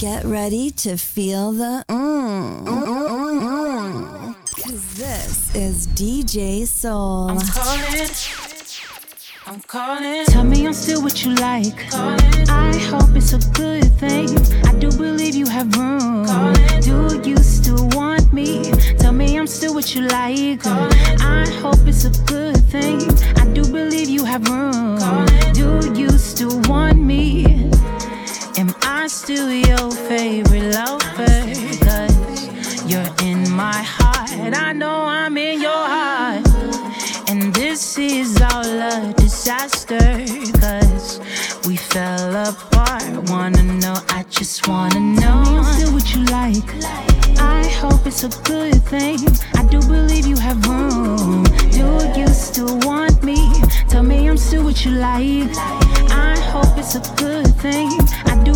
Get ready to feel the mmm. Cause this is DJ Soul. I'm calling. I'm calling. Tell me I'm still what you like. Calling. I hope it's a good thing. I do believe you have room. Calling. Do you still want me? Tell me I'm still what you like. Calling. I hope it's a good thing. I do believe you have room. Calling. Do you still want me? Still your favorite lover? Cause you're in my heart. I know I'm in your heart. And this is all a disaster. Cause we fell apart. Wanna know, I just wanna know. I'm still what you like. I hope it's a good thing. I do believe you have room. Do you still want me? Tell me I'm still what you like. I hope it's a good thing.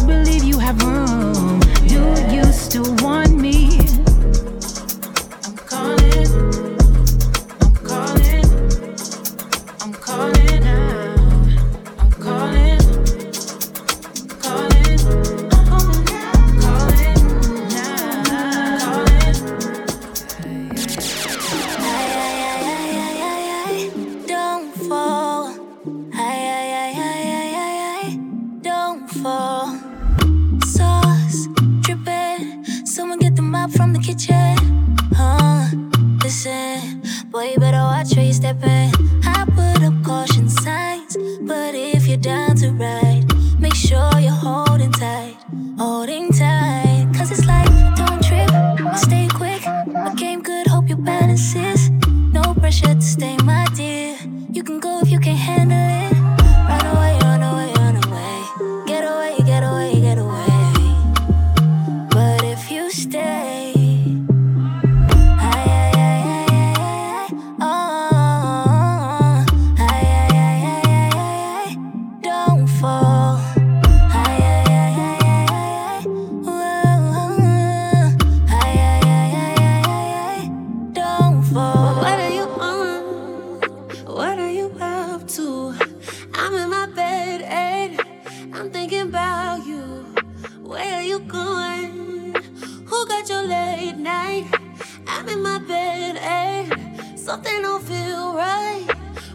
Believe you have room. Do you still want me? I'm in my bed and something don't feel right.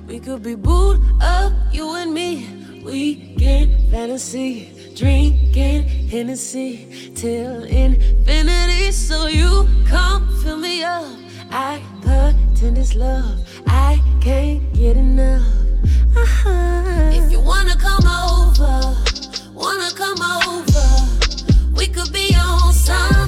We could be booed up, you and me. Weekend fantasy, drinking Hennessy till infinity. So you come fill me up. I pretend it's love. I can't get enough. Uh-huh. If you wanna come over, wanna come over, we could be on something.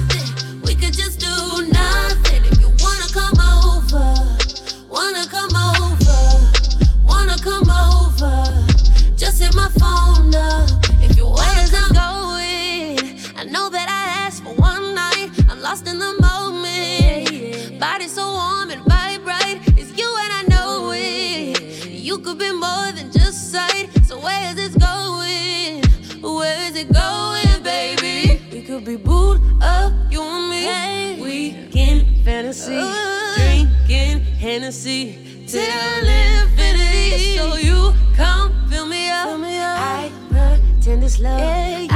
Hennessy till infinity. So you come fill me up. I pretend it's love. I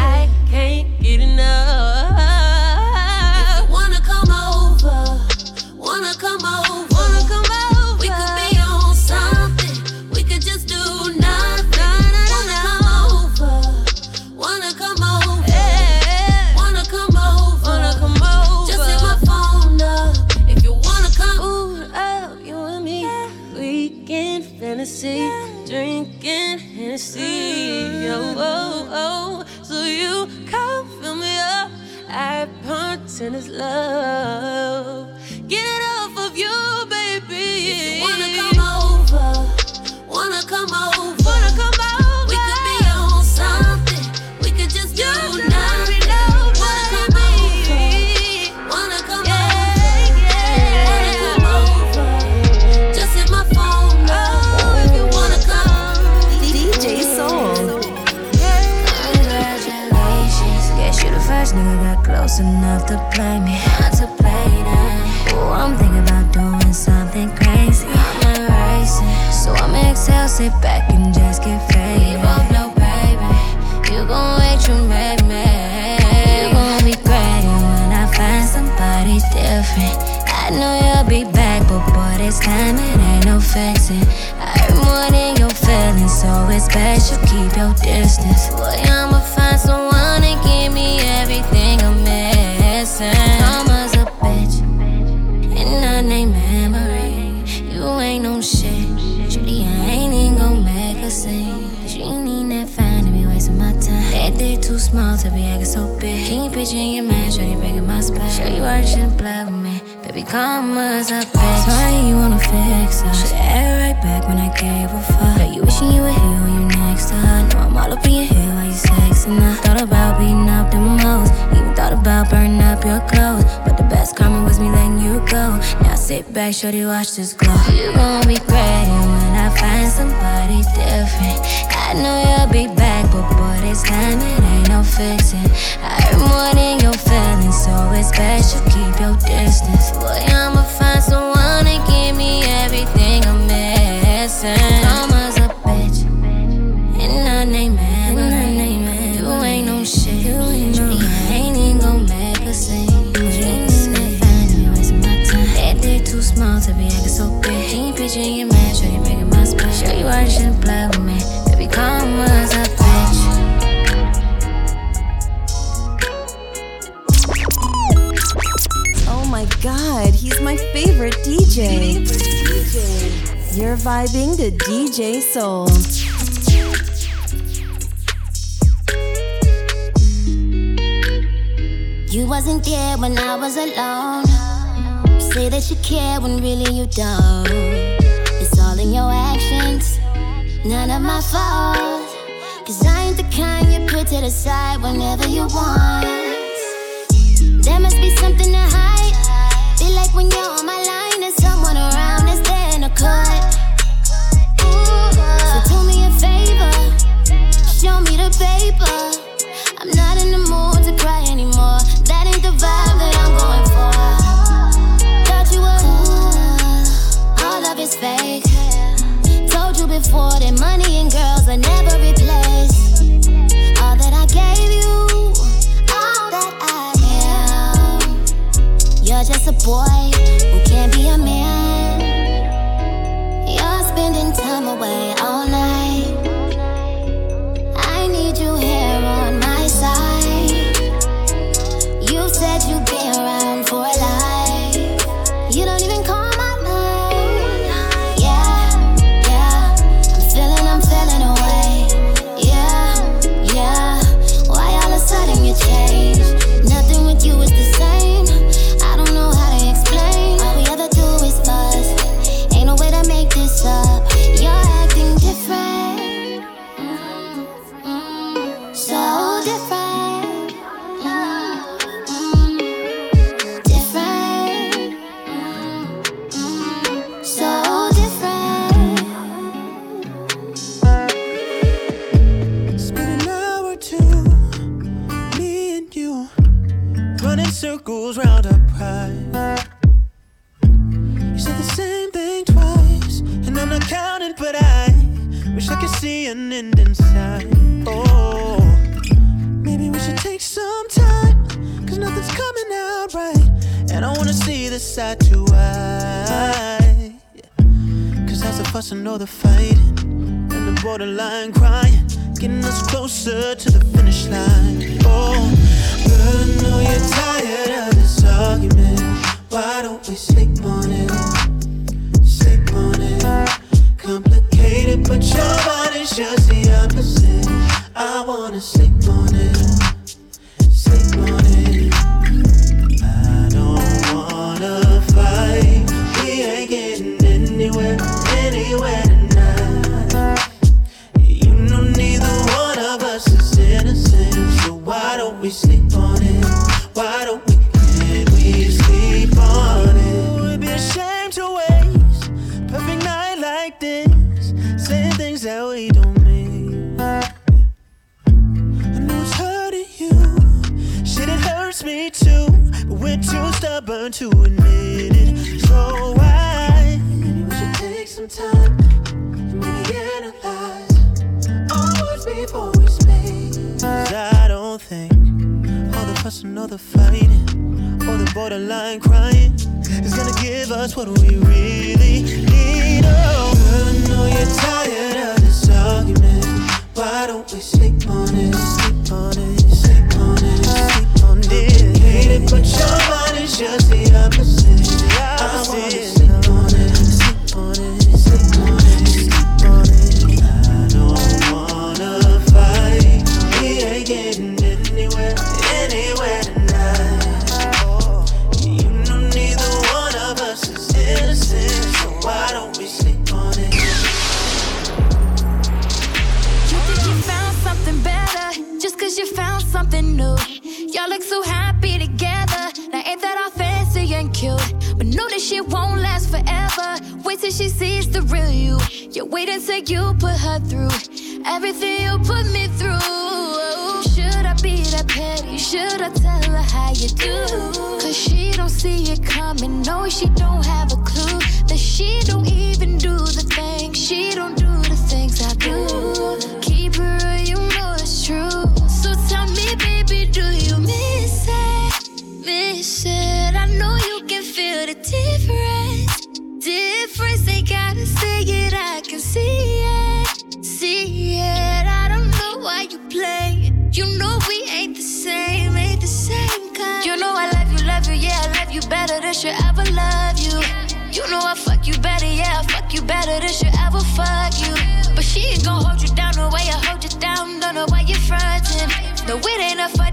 not close enough to play me. Not to play that. Ooh, I'm thinking about doing something crazy. I'm racing. So I'm exhale, sit back and just get faded. We both know, baby, you gon' wait, you made me. You gon' be it when I find somebody different. I know you'll be back, but boy, this time it ain't no fixing. I hurt more than your feelings, so it's best you keep your distance. Boy, I'm bitching your man, show you breaking my space. Show you why you shouldn't play with me. Baby, calm as a bitch. Why you wanna fix us? Should air right back when I gave a fuck. Are you wishing you were here when you're next to her. Know I'm all up in your head while you're sexing up. Thought about beating up the most. Even thought about burning up your clothes. But the best karma was me letting you go. Sit back, shorty, watch this glow. You won't regret when I find somebody different. I know you'll be back, but boy, this time it ain't no fixing. I heard more than your feelings, so it's best you keep your distance. Boy, I'ma find someone to give me everything I'm missing. small to be acting so big. Ain't your man, breaking my. Show you why you shouldn't play with me. Baby, as a bitch. Oh my god, he's my favorite DJ. DJ. You're vibing to DJ Soul. You wasn't there when I was alone. Say that you care when really you don't. It's all in your actions, none of my fault. Cause I ain't the kind you put to the side whenever you want. There must be something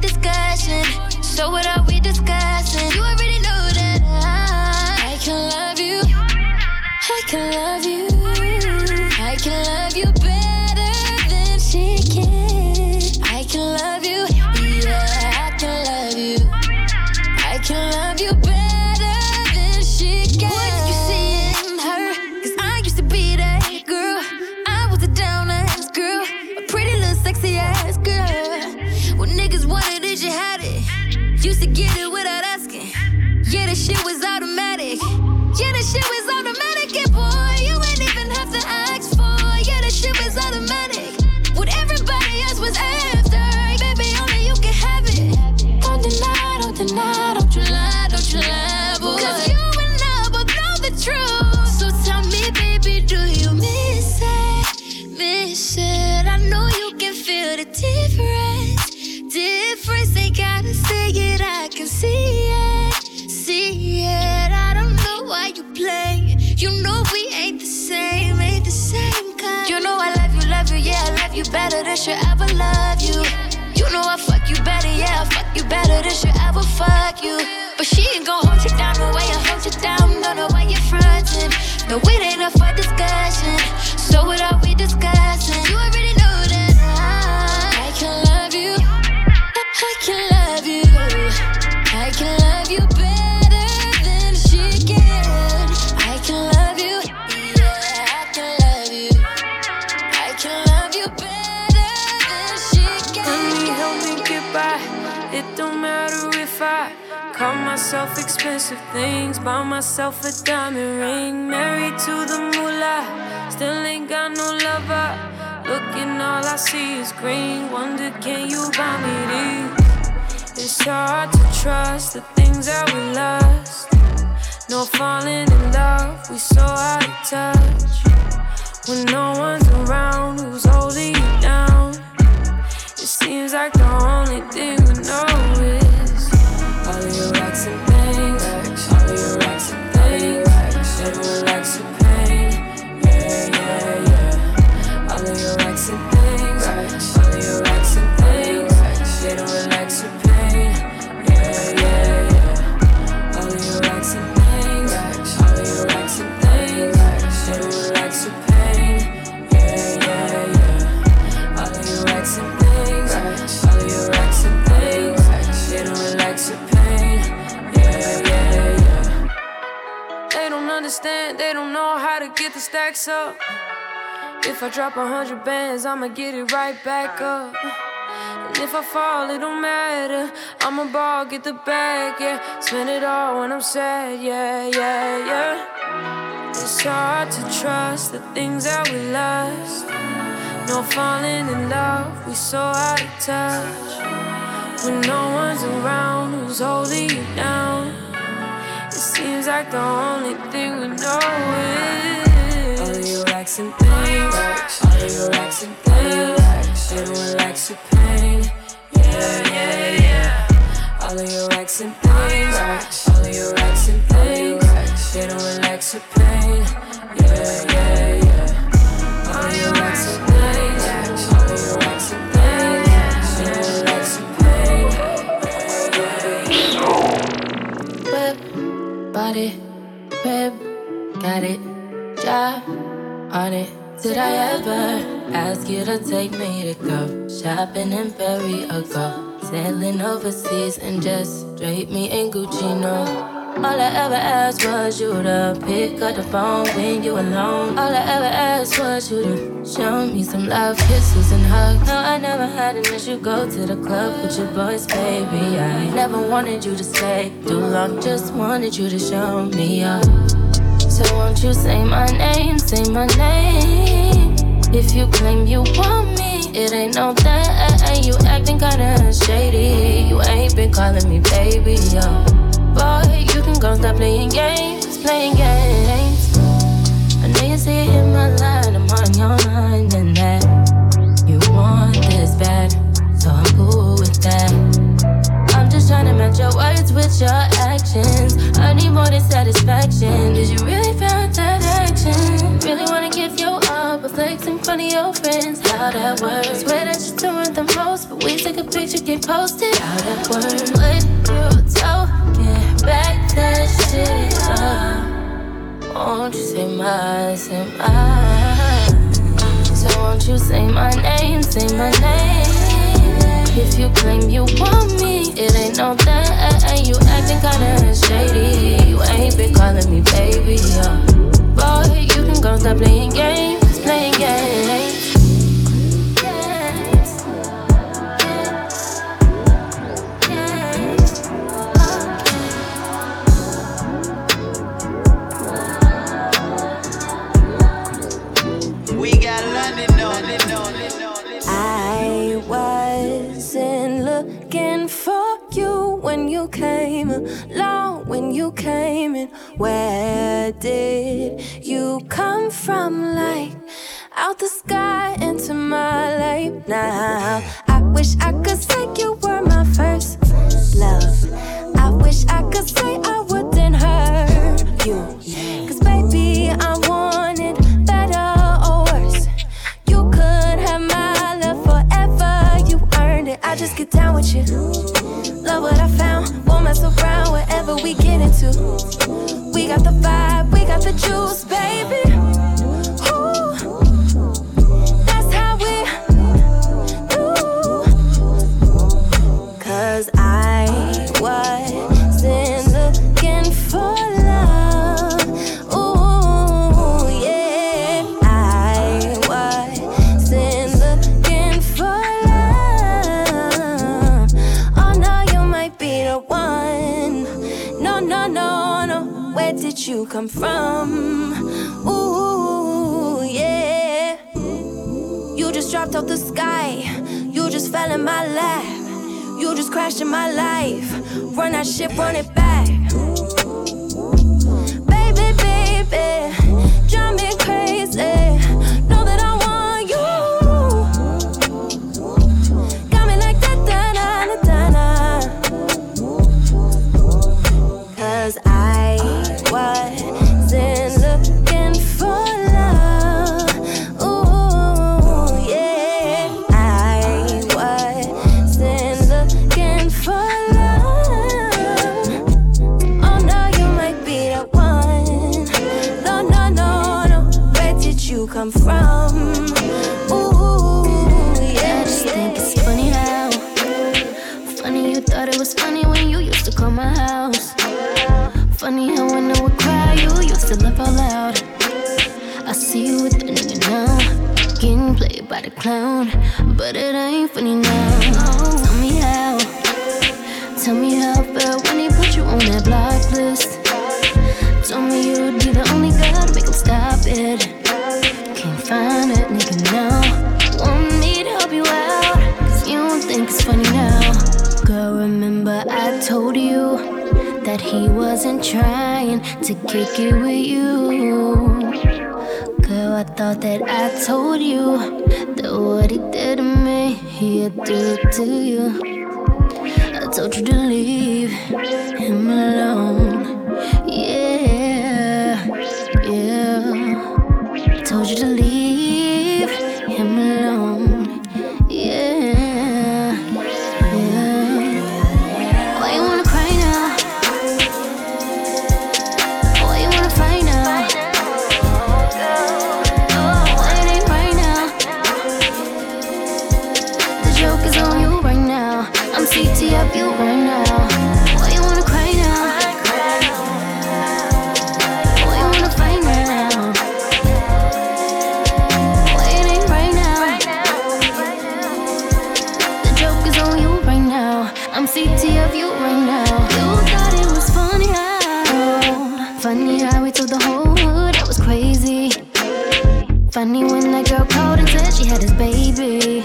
discussion. So what are we discussing? of things. Buy myself a diamond ring. Married to the moolah. Still ain't got no lover. Looking, all I see is green. Wonder, can you buy me these? It's hard to trust the things that we lost. No falling in love, we so out of touch. When no one's around, who's holding you down? It seems like the only thing we know is. I drop a hundred bands, I'ma get it right back up. And if I fall, it don't matter. I'ma ball, get the bag, yeah. Spend it all when I'm sad, yeah, yeah, yeah. It's hard to trust the things that we lost. No falling in love, we so out of touch. When no one's around, who's holding you down? It seems like the only thing we know is racks and things, all your racks and things. They don't relax your pain. Yeah, yeah, yeah. All of your and things, all of your and things. They don't relax your pain. Yeah, yeah, yeah. All of your and things, all of your and things. They don't relax your pain. Yeah, yeah, yeah. Whip, body, whip, got it, job on it. Did I ever ask you to take me to go shopping in Paris or go sailing overseas and just drape me in Gucci? No. All I ever asked was you to pick up the phone when you alone. All I ever asked was you to show me some love, kisses and hugs. No, I never had an issue. Go to the club with your boys, baby. I never wanted you to stay too long. Just wanted you to show me up. So won't you say my name, say my name? If you claim you want me, it ain't no that. You acting kinda shady. You ain't been calling me baby, yo. Boy, you can go stop playing games, playing games. I know you see it in my line, I'm on your mind, and that friends. How that works? Swear that you're doing the most, but we take a picture, get posted. How that works? What you talking? Back that shit up. Won't you say my, say my? So won't you say my name, say my name? If you claim you want me, it ain't no that. You acting kinda shady. You ain't been calling me baby, yeah. Boy, you can go stop playing games, playing games. Came along, when you came in. Where did you come from? Like out the sky into my life now. I wish I could say you were my first love. I wish I could say I wouldn't hurt you. Cause baby, I want it better or worse. You could have my love forever. You earned it. I just get down with you. Love what I found. Mess around wherever we get into. We got the vibe, we got the juice, baby. You come from? Ooh, yeah. You just dropped out the sky. You just fell in my lap. You just crashed in my life. Run that shit, run it back. Clown But it ain't funny now. Tell me how Tell me how it felt when he put you on that block list. Told me you'd be the only girl to make him stop it. Can't find that nigga now. Want me to help you out? Cause you don't think it's funny now. Girl, remember I told you that he wasn't trying to kick it with you. Girl, I thought that I told you what he did to me, he'd do it to you. I told you to leave him alone. Funny when that girl called and said she had his baby.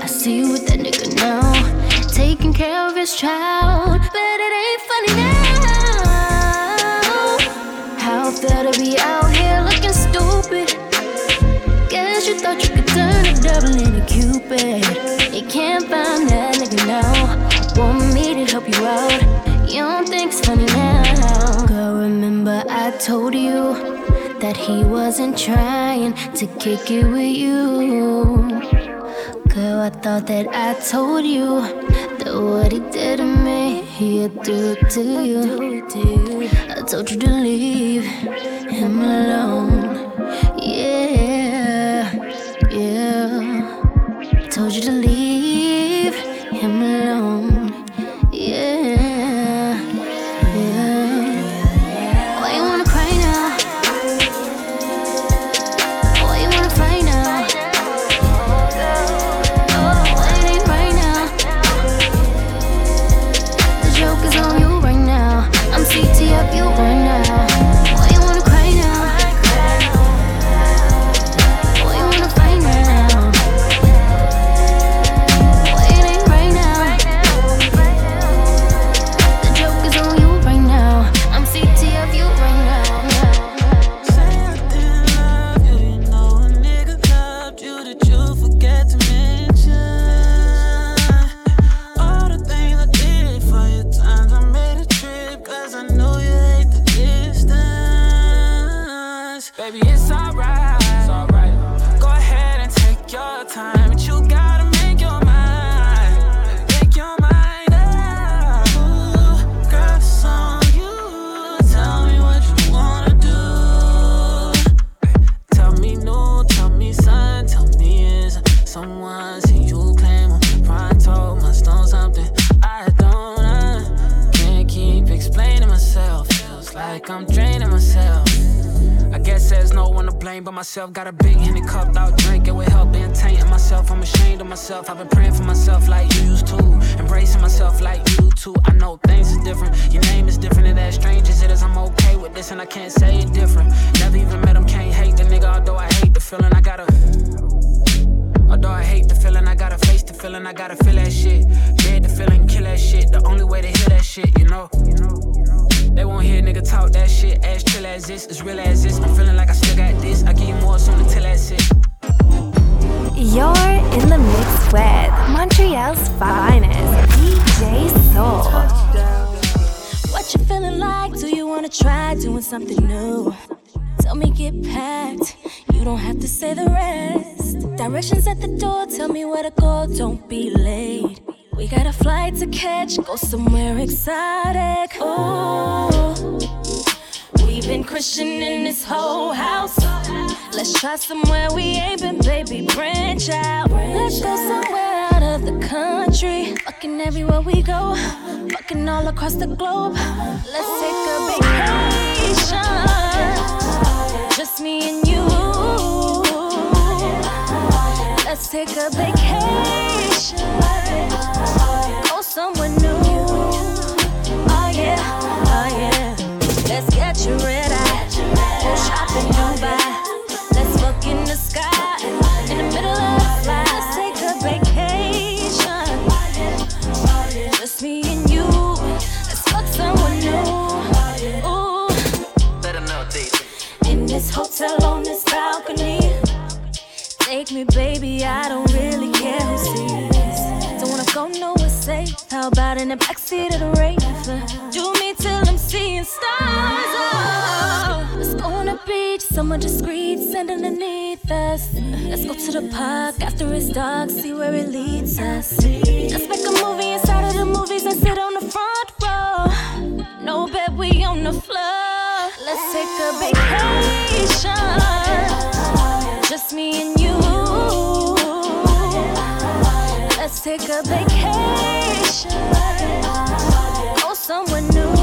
I see you with that nigga now, taking care of his child, but it ain't funny now. How felt to be out here looking stupid? Guess you thought you could turn a devil into Cupid. You can't find that nigga now. Want me to help you out? You don't think it's funny now? Girl, remember I told you that he wasn't trying to kick it with you. Girl, I thought that I told you that what he did to me, he'd do it to you. I told you to leave him alone. Yeah, yeah. Told you to leave this, as real as this. I'm feeling like I still got this. I give you more soon until that's it. You're in the mix with Montreal's finest, DJ Soul. What you feeling like? Do you wanna try doing something new? Tell me get packed. You don't have to say the rest. Directions at the door. Tell me where to go. Don't be late. We got a flight to catch. Go somewhere exotic. Oh. We've been Christian in this whole house. Let's try somewhere we ain't been, baby. Branch out. Let's go somewhere out of the country. Fucking everywhere we go. Fucking all across the globe. Let's take a vacation. Just me and you. Let's take a vacation. Go somewhere new. Let's get a red eye. Go shopping, Dubai. Let's fuck in the sky. In the middle of the flight, let's take a vacation. Just me and you. Let's fuck someone new. Ooh. Let them know, In this hotel on this balcony. Take me, baby. I don't really care who sees. Don't wanna go nowhere safe. How about in the backseat of the Raven? Till I'm seeing stars. Oh. Let's go on the beach, somewhere discreet, sand underneath us. Let's go to the park after it's dark, see where it leads us. Let's make a movie inside of the movies and sit on the front row. No bed, we on the floor. Let's take a vacation. Just me and you. Let's take a vacation. Go somewhere new.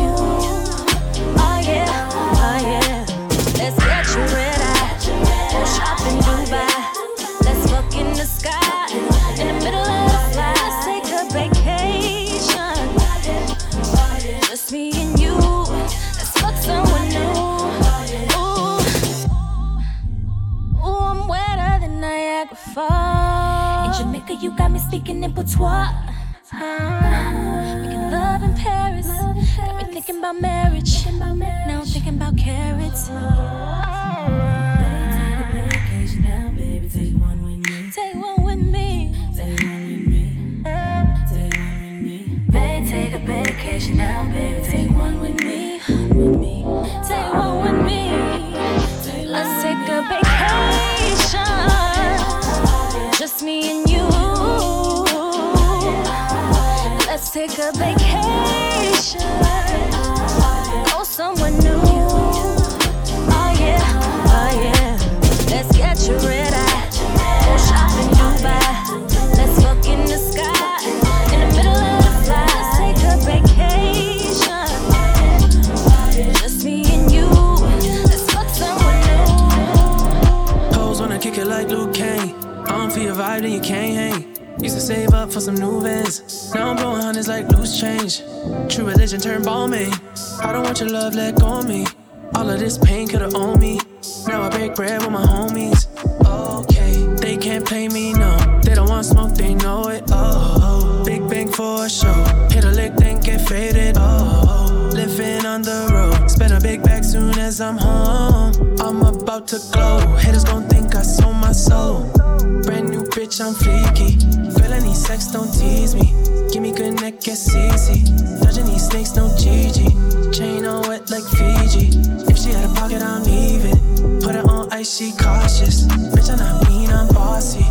A vacation. Oh, Go somewhere new. Oh yeah, oh yeah. Let's get you ready. Go shopping Dubai. Let's fuck in the sky. In the middle of the fly. Let's take a vacation. Just me and you. Let's fuck somewhere new. Hoes wanna kick it like Liu Kang. I don't feel your vibe, then you can't hang. Used to save up for some new vans. Blowing hundreds like loose change. True religion turned Balmain. I don't want your love, let go of me. All of this pain could've owned me. Now I break bread with my homies. Okay, they can't pay me, no. They don't want smoke, they know it. Oh, big bang for a show. Hit a lick, then get faded. Oh, living on the road. Spend a big bag soon as I'm home. I'm about to glow. Haters gon' think I sold my soul. Brand new bitch, I'm freaky. Girl, I sex, don't tease me. Give me good neck, it's easy. Dodging these snakes, no GG. Chain on wet like Fiji. If she had a pocket, I'm leaving. Put her on ice, she cautious. Bitch, I'm not mean, I'm bossy.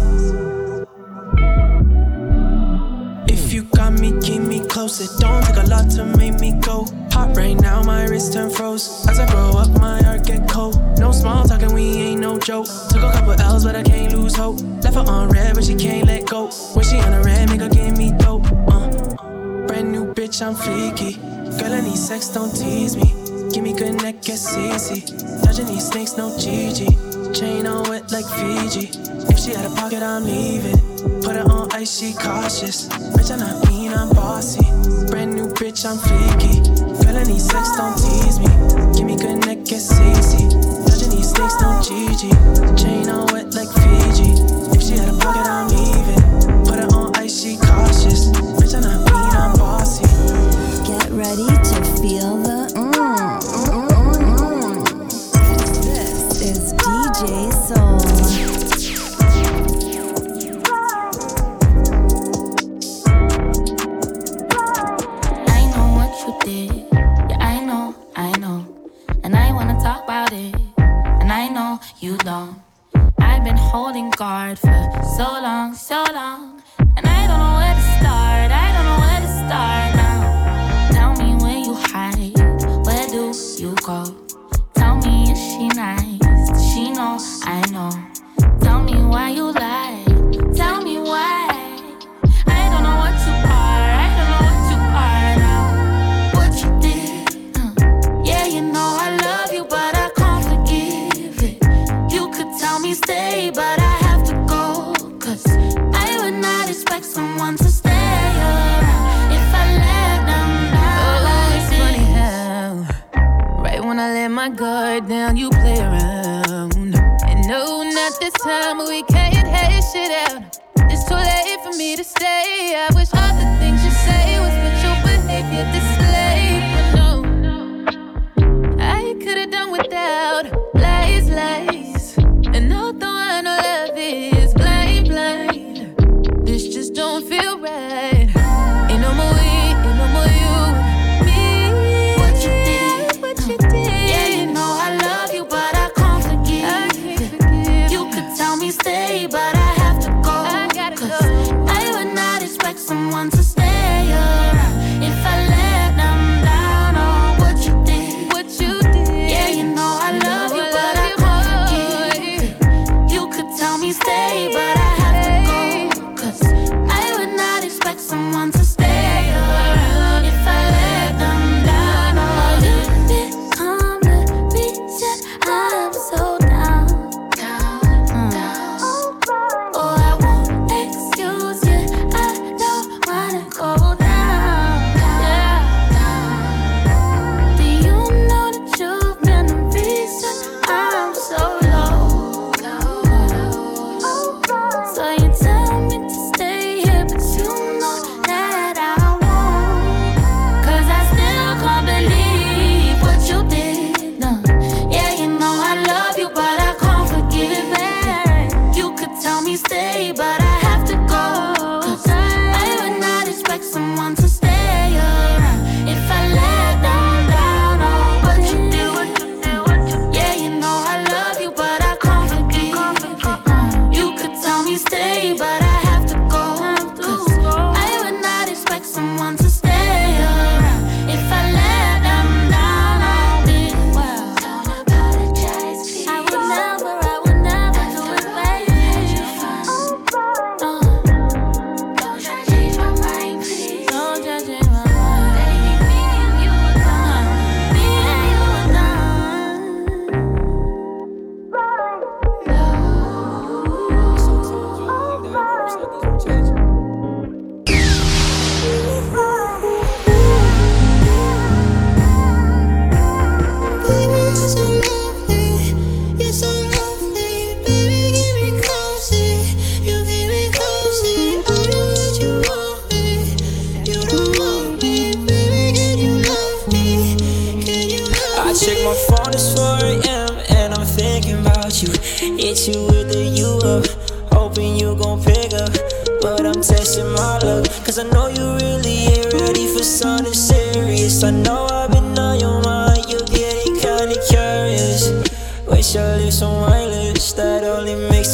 If you got me, keep me close. It don't take a lot to make me go. Hot right now, my wrist turn froze. As I grow up, my heart get cold. No small talking, we ain't no joke. Took a couple L's, but I can't lose hope. Left her on red, but she can't let go. When she I'm fleeky. Girl, I need sex, don't tease me. Give me good neck, it's easy. Dodging these snakes, no GG. Chain on wet like Fiji. If she had a pocket, I'm leaving. Put her on ice, she cautious. Bitch, I'm not mean, I'm bossy. Brand new bitch, I'm flaky. Girl, I need sex, don't tease me. Give me good neck, it's easy. Dodging these snakes, no GG. Chain on wet like Fiji. If she had a pocket, I'm leaving. Ready to feel the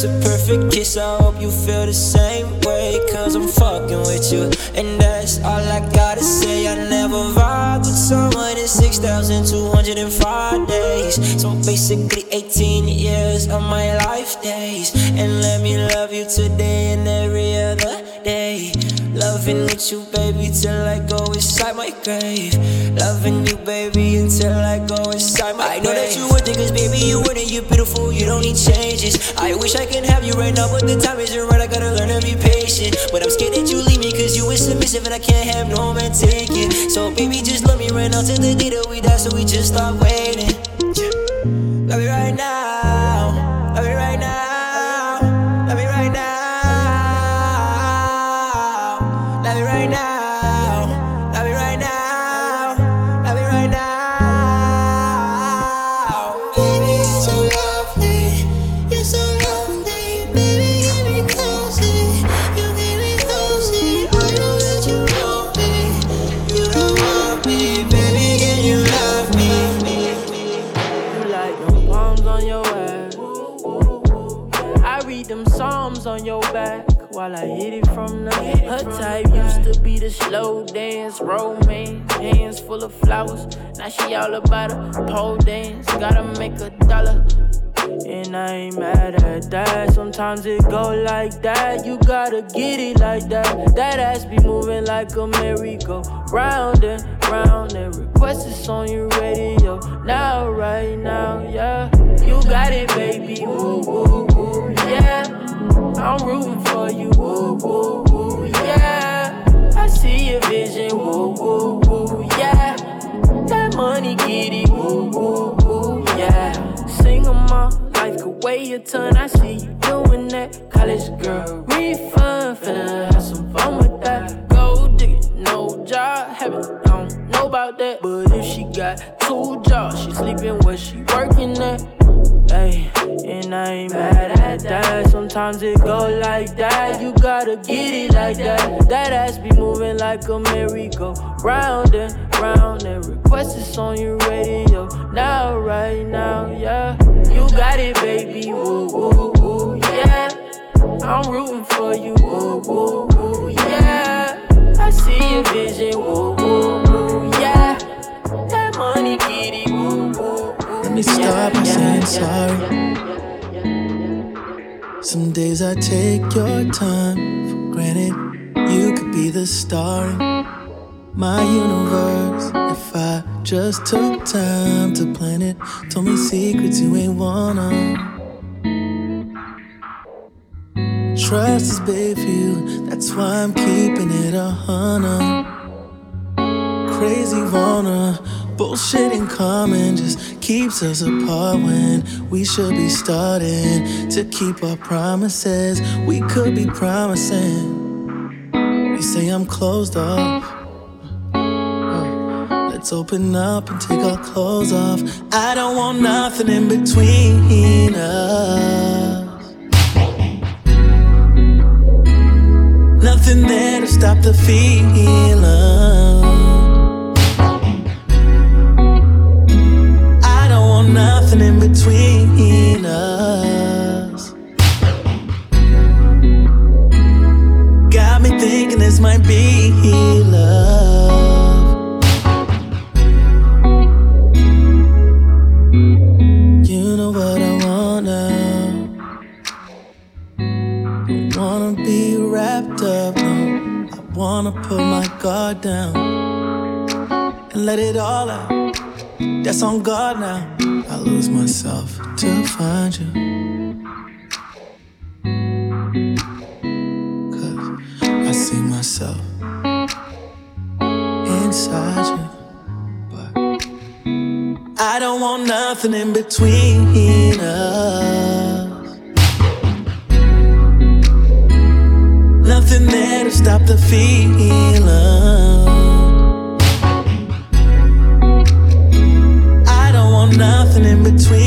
a perfect kiss. I hope you feel the same way, cause I'm fucking with you. And that's all I gotta say. I never vibe with someone in 6,205 days. So basically, 18 years of my life days. And let me love you today and every. Loving with you, baby, till I go inside my grave. Loving you, baby, until I go inside my grave. I know that you worth it, cause baby, you it, you're beautiful, you don't need changes. I wish I can have you right now, but the time isn't right, I gotta learn to be patient. But I'm scared that you leave me, cause you is submissive and I can't have no man take it. So, baby, just love me right now till the day that we die, so we just stop waiting. Love me right now, love me right while I oh. hit it from the her type used to be the slow dance romance hands full of flowers now she all about a pole dance gotta make a dollar and I ain't mad at that. Sometimes it go like that. You gotta get it like that. That ass be moving like a merry-go round and round. And request is on your radio now, right now, yeah. You got it, baby. Woo, woo, woo, yeah. I'm rooting for you. Woo, woo, woo, yeah. I see your vision. Woo, woo, woo, yeah. That money, it. Woo, woo, woo, yeah. Sing 'em all life could weigh a ton. I see you doing that. College girl, refund. Finna have some fun with that. Gold digging, no job. Heaven, I don't know about that. But if she got two jobs, she sleeping where she working at. Hey, and I ain't mad at that. Sometimes it go like that. You gotta get it like that. That ass be moving like a merry-go round and round. And request is on your radio now, right now, yeah. You got it, baby. Woo, woo, woo, yeah. I'm rooting for you. Woo, woo, woo, yeah. I see your vision. Woo, woo, woo, me start by saying sorry. Some days I take your time for granted. You could be the star in my universe if I just took time to plan it. Told me secrets you ain't wanna. Trust is big for you, that's why I'm keeping it a hundred crazy wanna bullshit in common just keeps us apart when we should be starting to keep our promises. We could be promising. You say i'm closed off. Let's open up and take our clothes off. I don't want nothing in between us. Nothing there to stop the feeling I nothing in between us. Got me thinking this might be love. You know what I want now. Don't wanna be wrapped up, no. I wanna put my guard down and let it all out. That's on God now. I lose myself to find you. Cause I see myself inside you. But I don't want nothing in between us. Nothing there to stop the feeling. Nothing in between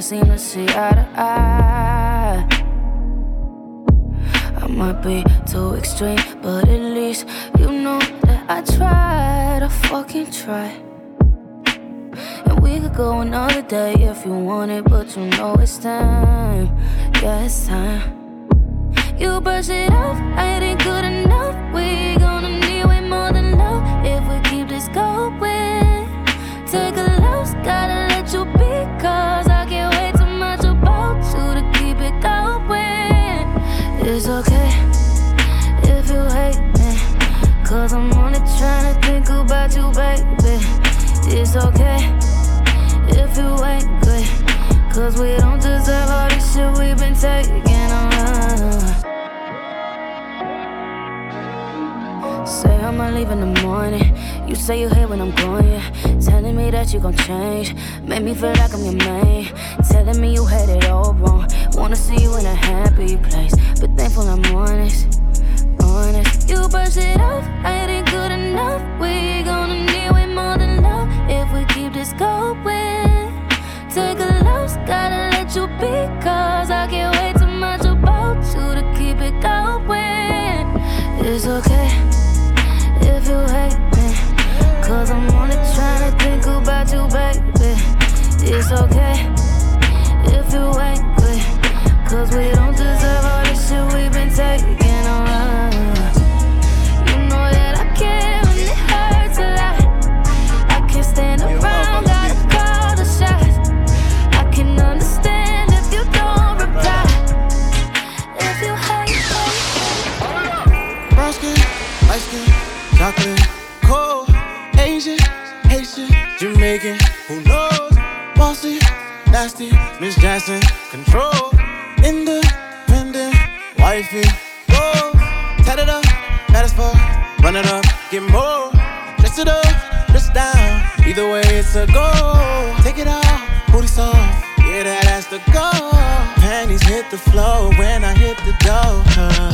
can't seem to see eye to eye. I might be too extreme, but at least you know that I tried. I fucking tried. And we could go another day if you want it, but you know it's time. Yeah, it's time. You brush it off, I ain't good enough. We gonna need way more than love if we keep this going. Take a loss, gotta let you be, cause I'm only trying to think about you, baby. It's okay if you ain't good, cause we don't deserve all this shit we've been taking. Uh. Say I'ma leave in the morning. You say you hate when I'm gone, yeah. Telling me that you gon' change. Make me feel like I'm your main. Telling me you had it all wrong. Wanna see you in a happy place. But thankful I'm honest. Honest. You brush it off, I ain't good enough. We gonna need way more than love if we keep this going. Take a loss, gotta let you be. Cause I can't wait too much about you to keep it going. It's okay if you hate me. Cause I'm only trying to think about you, baby. It's okay if you ain't chocolate, cold, Asian, Haitian, Jamaican, who knows? Bossy, nasty, Miss Jackson, control, independent, wifey, go, tat it up, is for, run it up, get more, dress it up, dress down, either way it's a go, take it out, to go, panties hit the floor when I hit the door,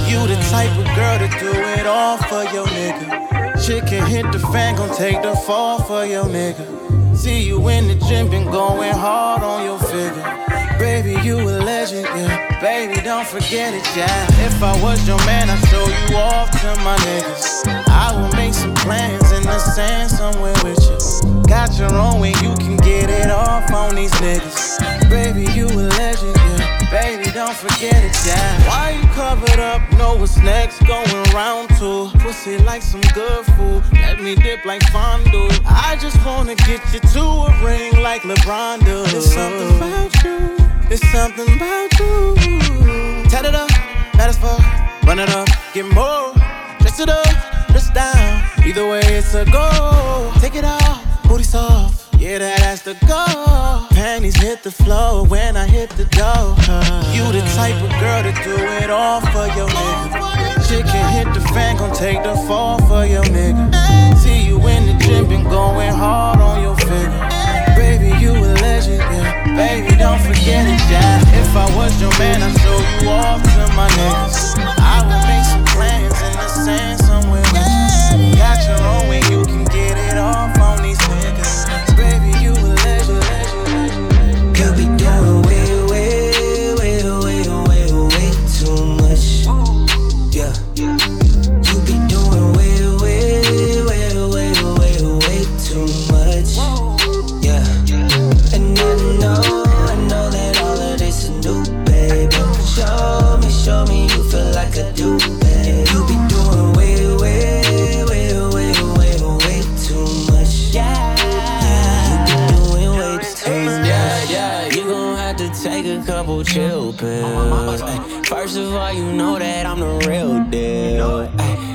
you the type of girl to do it all for your nigga. Chicken hit the fan, gon' take the fall for your nigga. See you in the gym, been going hard on your figure. Baby, you a legend, yeah. Baby, don't forget it, yeah. If I was your man, I'd show you off to my niggas. I will make some plans in the sand somewhere with you. Got your own way, you can get it off on these niggas. Baby, you a legend, yeah. Baby, don't forget it, yeah. Why you covered up? Know what's next, going round two. Pussy like some good food. Let me dip like fondue. I just wanna get you to a ring like LeBron do. There's something about you. There's something about you. Tat it up, is fuck. Run it up, get more. Dress it up, dress down. Either way, it's a go. Take it out, booty soft. Yeah, that has to go. Panties hit the floor when I hit the door. You the type of girl to do it all for your nigga. Chicken hit the fan, gon' take the fall for your nigga. See you in the gym, been going hard on your figure. Baby, you a legend, yeah. Baby, don't forget it, yeah. If I was your man, I'd show you off to my niggas. I would make some plans in the sand somewhere. Got your own way, you couple chill pills. First of all, you know that I'm the real deal.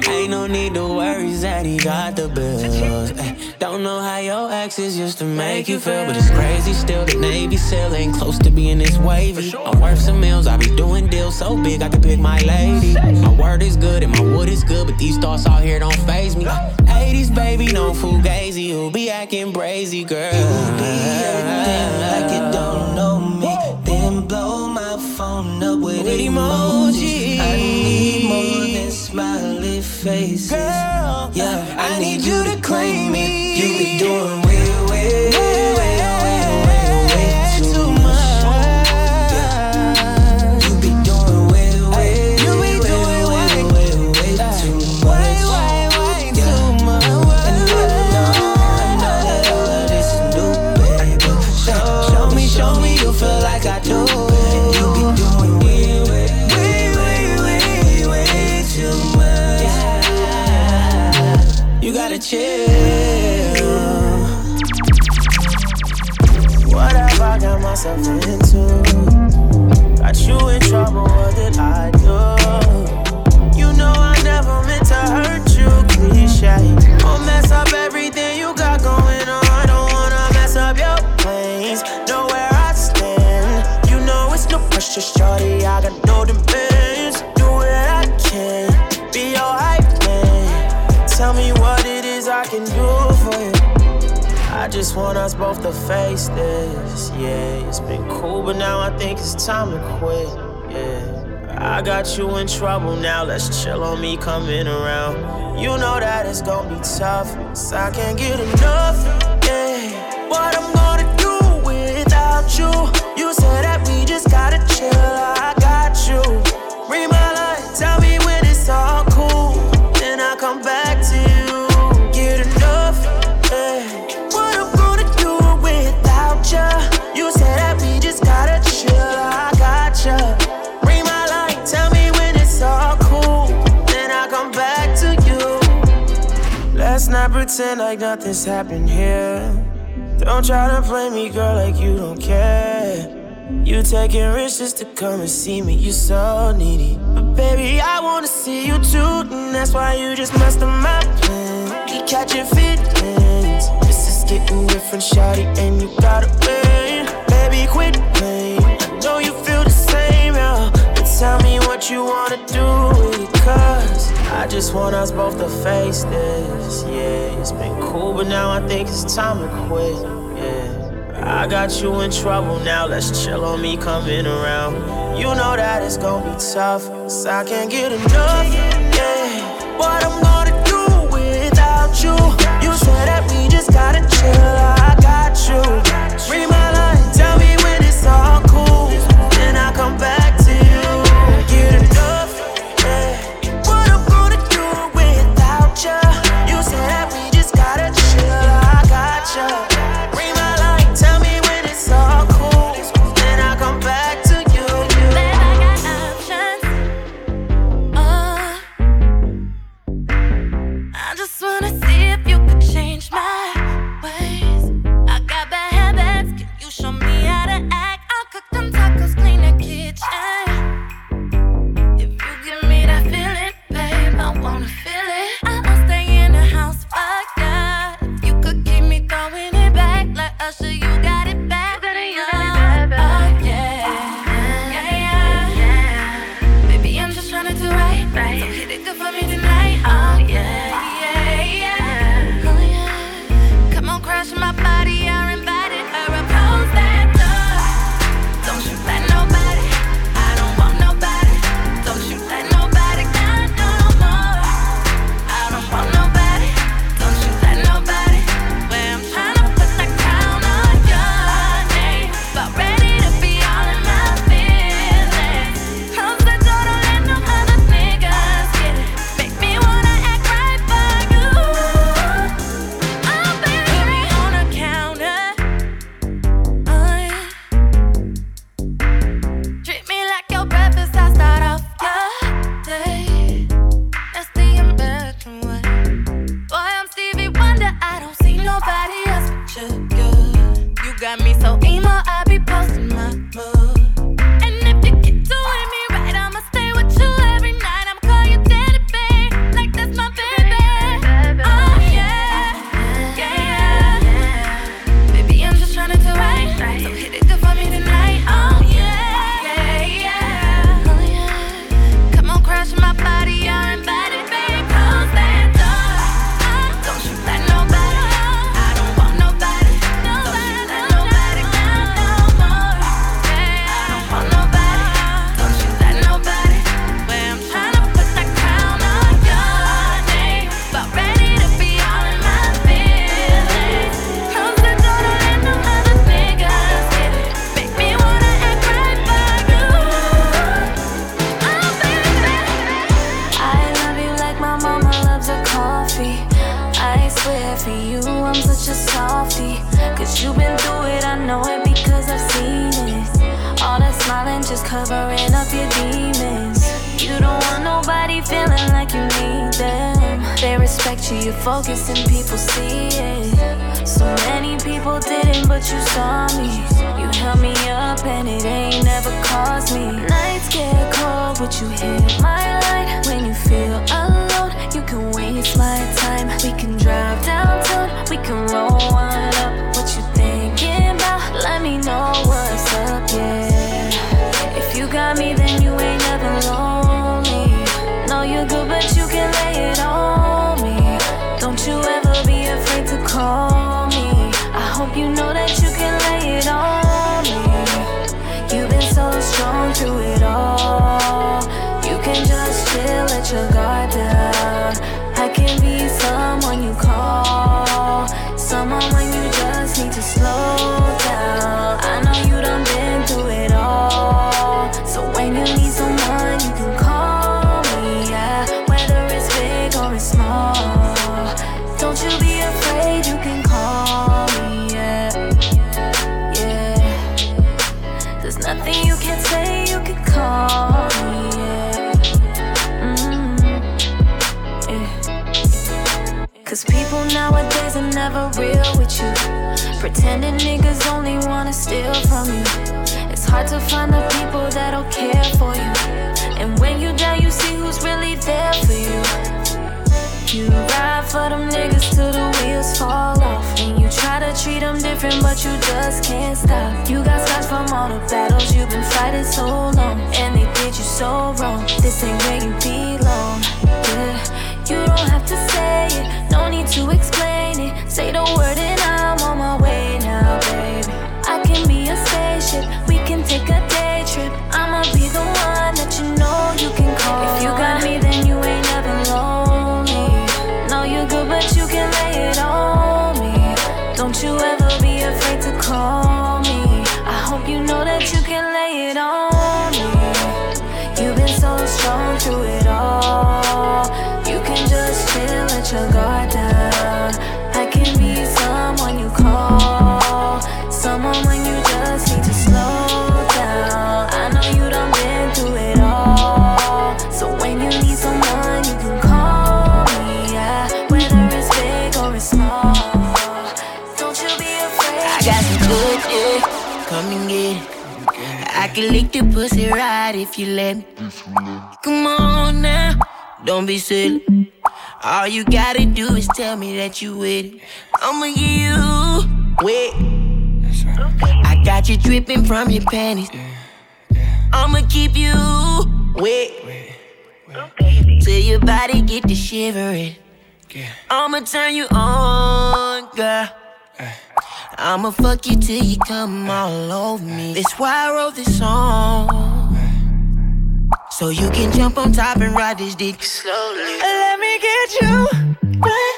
Ain't no need to worry that he got the bills. Don't know how your exes used to make you feel, but it's crazy still. The Navy SEAL ain't close to being this wavy. I'm worth some meals, I be doing deals so big I can pick my lady. My word is good and my wood is good, but these thoughts out here don't faze me. 80s baby, no fugazi, who be acting brazy, girl. be you know emojis. I need more than smiley faces. Girl, yeah, I need you to. You in trouble, what did I do? Just want us both to face this. Yeah, it's been cool, but now I think it's time to quit. Yeah, I got you in trouble now. Let's chill on me coming around. You know that it's gonna be tough, so I can't get enough. Yeah, what I'm gonna do without you? You said that we just gotta chill. I got you. Read my line, tell me when it's all pretend like nothing's happened here. Don't try to play me, girl, like you don't care. You taking risks just to come and see me, you so needy. But baby, I wanna see you too, and that's why you just messed up my plan. We catching feelings. This is getting different, shawty, and you gotta win. Baby, quit playing. Tell me what you wanna do cause I just want us both to face this. Yeah, it's been cool, but now I think it's time to quit. Yeah. I got you in trouble now, let's chill on me coming around. You know that it's gonna be tough, so I can't get enough. Yeah, what I'm gonna do without you? You said that we just gotta chill, I got you. Pretending only wanna steal from you. It's hard to find the people that'll care for you. And when you down, you see who's really there for you. You ride for them niggas till the wheels fall off. And you try to treat them different, but you just can't stop. You got scars from all the battles you've been fighting so long. And they did you so wrong. This ain't where you belong. Yeah, you don't have to say it, no need to explain it. Say the word and I'm on my way we can take a day trip. Can lick the pussy right if you let me. Come on now, don't be silly. All you gotta do is tell me that you with it. I'ma give you wet. I got you dripping from your panties. I'ma keep you wet. Till your body get to shivering. I'ma turn you on, girl. I'ma fuck you till you come all over me. That's why I wrote this song. So you can jump on top and ride this dick slowly. Let me get you wet.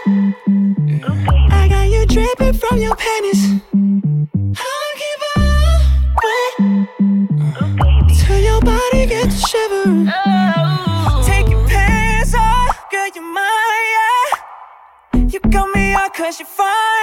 I got you dripping from your panties. I'ma keep on wet. Till your body gets shivering. Take your pants off, girl, you're mine, yeah. You got me out cause you're fine.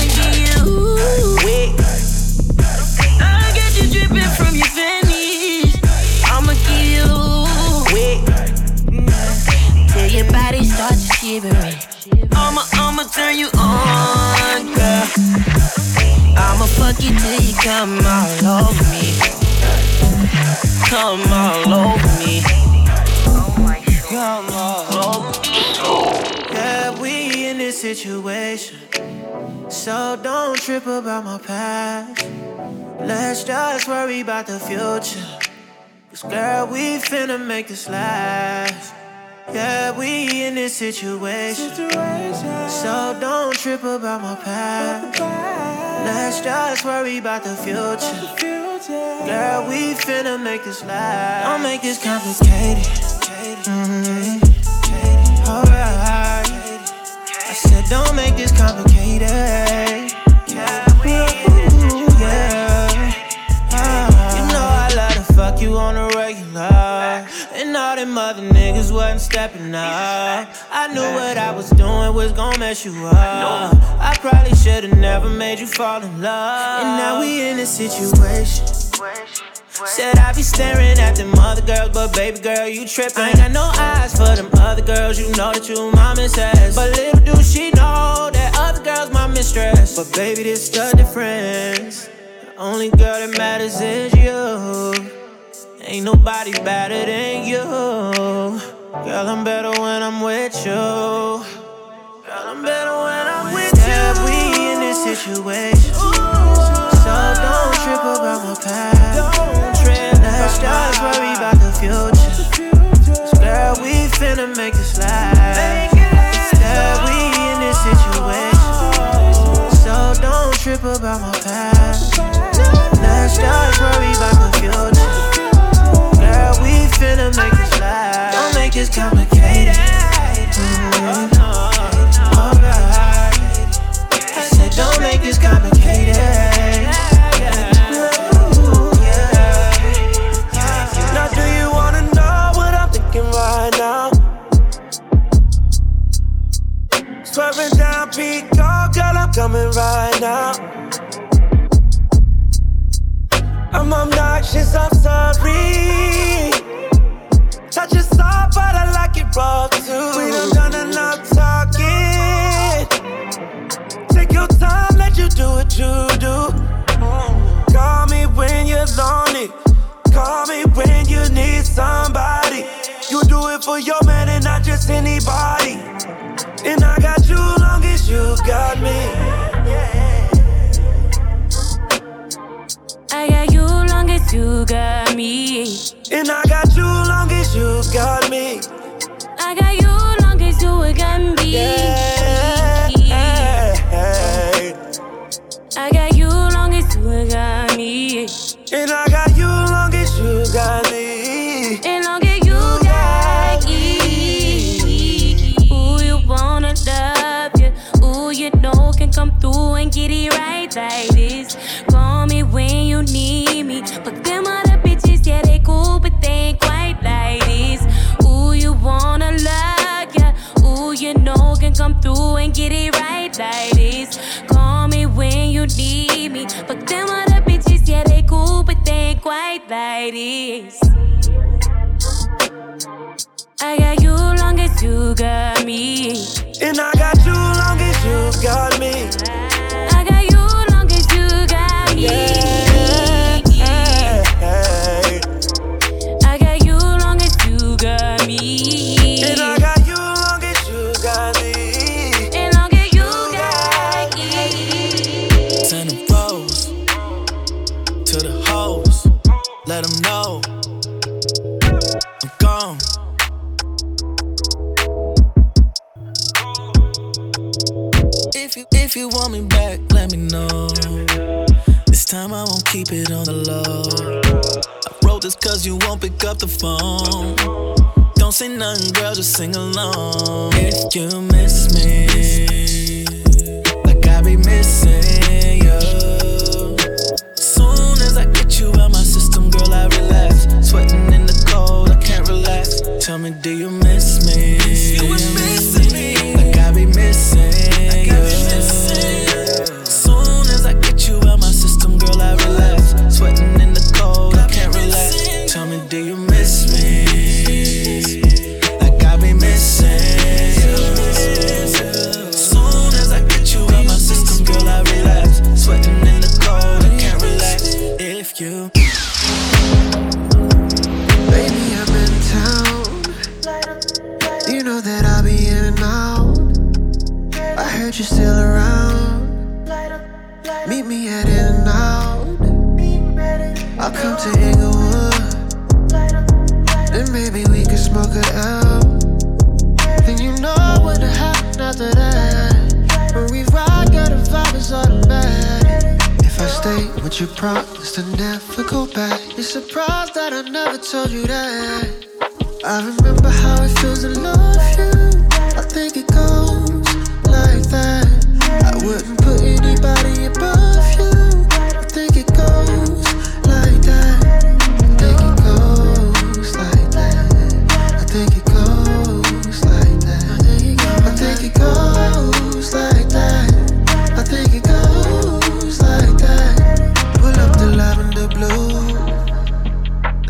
turn you on, girl. I'ma fuck you till you come all over me. Come all over me. Come all over me. Yeah, we in this situation. So don't trip about my past. Let's just worry about the future. Cause girl, we finna make this last. Yeah, we in this situation. situation. So don't trip about my past. Let's just worry about the future. Girl, we finna make this last. I'll make this complicated. Mm-hmm. Alright. I said, don't make this complicated. You on a regular. And all them other niggas wasn't stepping up. I knew what I was doing was gonna mess you up. I probably should've never made you fall in love. And now we in this situation. Said I be staring at them other girls, but baby girl, you trippin'. I ain't got no eyes for them other girls. You know that you my mistress. But little do she know that other girls my mistress. But baby, this the difference. The only girl that matters is you. Ain't nobody better than you. Girl, I'm better when I'm with you. Girl, I'm better when I'm with you. Yeah, we in this situation. So don't trip about my past. Don't trip. Let's just worry about the future. Cause girl, we finna make it slide. Yeah, we in this situation. So don't trip about my past. Let's just worry about the future. Finna make it slide. Don't make this complicated. Mm, alright. I said, don't make this complicated. Ooh, yeah. Now, do you wanna know what I'm thinking right now? Swerving down Pico, girl, I'm coming right now. I'm obnoxious, I'm sorry. It soft, but I like it raw too. We done done enough talking. Take your time, let you do what you do. Call me when you're lonely. Call me when you need somebody. You do it for your man and not just anybody. And I got you long as you got me. I got you long as you got me. And I got you long as you got me. I got you long as you got me. Through and get it right like this. Call me when you need me. But them other bitches, yeah, they cool, but they ain't quite like this. I got you long as you got me. And I got you long as you got me. Phone. Don't say nothing, girl, just sing along.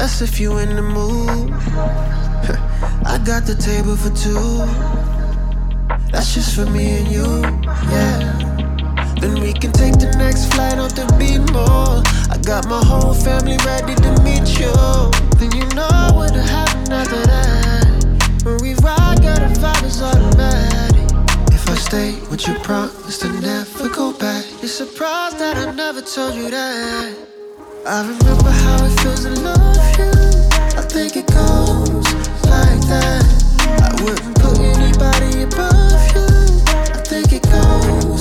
That's if you in the mood. I got the table for two. That's just for me and you, yeah. Then we can take the next flight off the B-more. I got my whole family ready to meet you. Then you know what'll happen after that. When we ride, girl, the vibe is automatic. If I stay, would you promise to never go back? You're surprised that I never told you that. I remember how it feels to love you. I think it goes like that. I wouldn't put anybody above you. I think it goes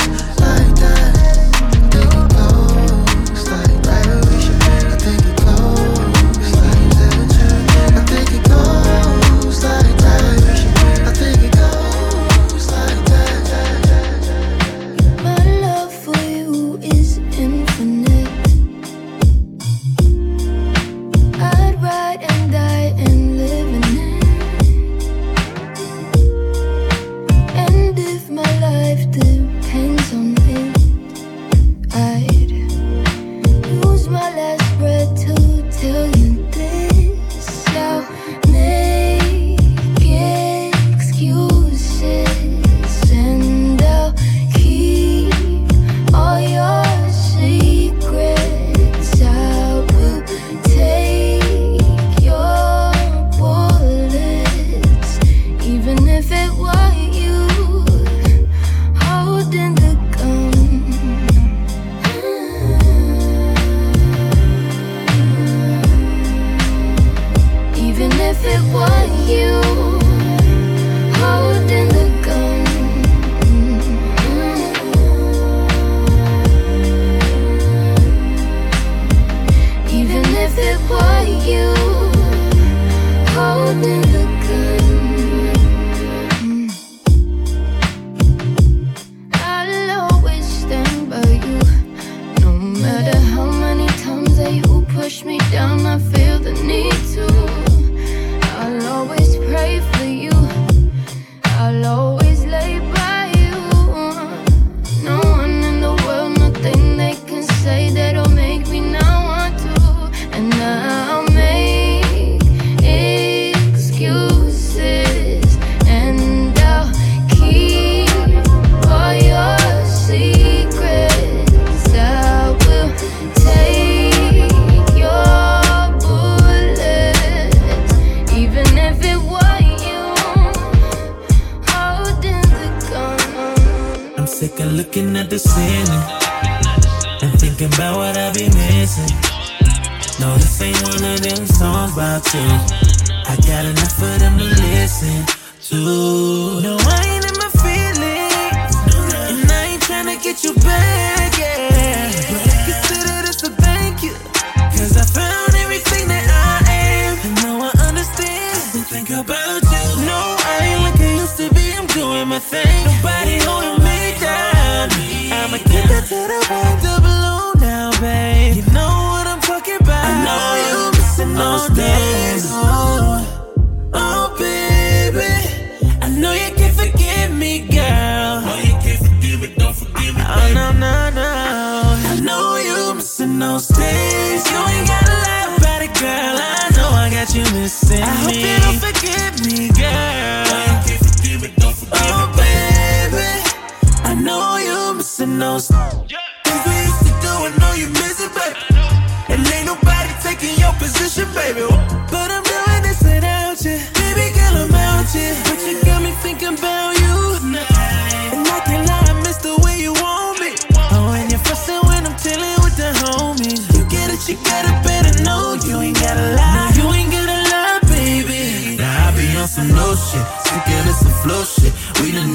at and thinking about what I be missing. No, this ain't one of them songs about you. I got enough for them to listen to. No, I ain't in my feelings, and I ain't tryna get you back, those days. Oh, oh, baby. I know you can forgive me, girl. Oh, you can forgive it, don't forgive it. Oh, no, no, no. I know you missing those days. You ain't gotta lie about it, girl. I know I got you missing I hope you don't forgive me, girl. You can forgive it, don't forgive oh, baby. I know you missing those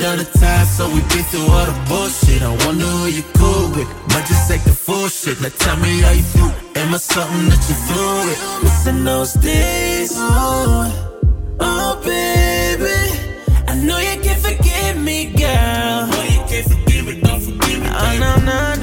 of the time, so we been through all the bullshit. I wonder who you cool with, Might just take the full shit. Now tell me how you feel. Am I something that you through with? Missing those days, oh, oh baby. I know you can't forgive me, girl. Oh, you can't forgive me, don't forgive me. Baby. Oh no no.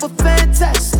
Super fantastic.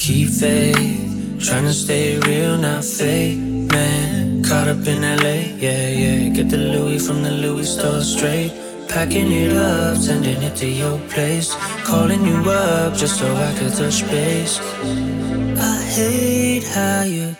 Keep faith, trying to stay real, not fake, man. Caught up in LA, yeah, yeah. Get the Louis from the Louis store straight. Packing it up, sending it to your place. Calling you up just so I could touch base. I hate how you're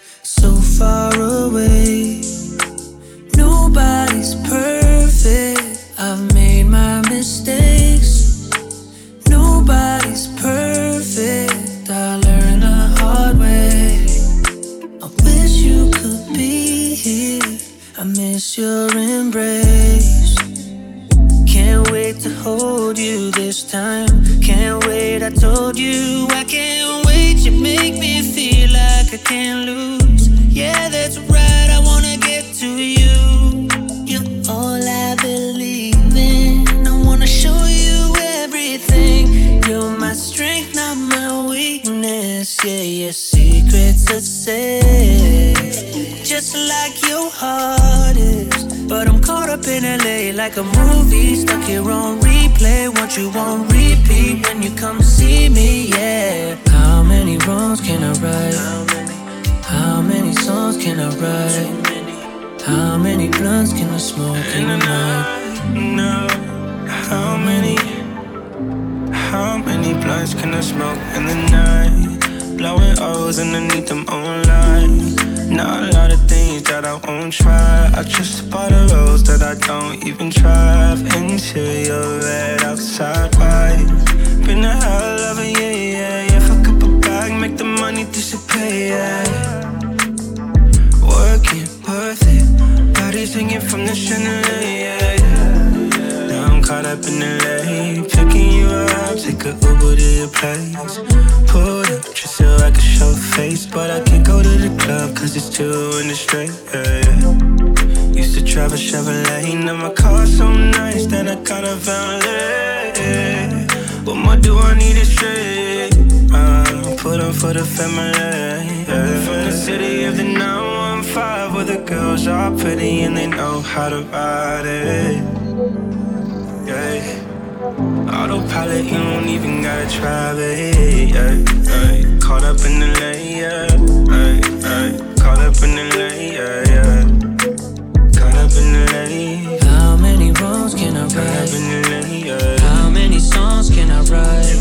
blunts can I smoke in the night? Blowing O's underneath them online. Not a lot of things that I won't try. I just bought a Royce that I don't even drive. Interior red outside white. Been a hell of a year, yeah, yeah. Fuck up a bag, make the money disappear, yeah. Working, worth it. Body singing from the chandelier, yeah, yeah. Now I'm caught up in the lane. Take a Uber to your place. Pull up just so I can show face. But I can't go to the club cause it's two in the straight, yeah. Used to drive a Chevrolet, now my car's so nice that I kinda found it. What more do I need to say? Uh, put on for the family. Yeah. From the city of the 915, where the girls are pretty and they know how to ride it. Yeah. Autopilot, you don't even gotta try. Yeah, yeah. Caught up in the lane, yeah. yeah, yeah. Caught up in the lane, yeah, yeah. Caught up in the lane. How many wrongs can I Caught up in the lane, yeah. How many songs can I write?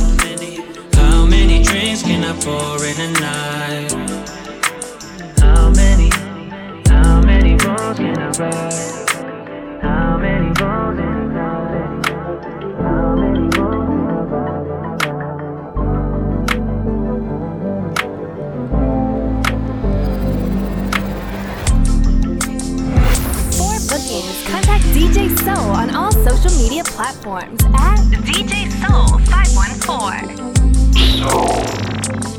How many drinks can I pour in a night? How many, how many wrongs can I right? How many wrongs contact DJ Soul on all social media platforms at DJ Soul 514.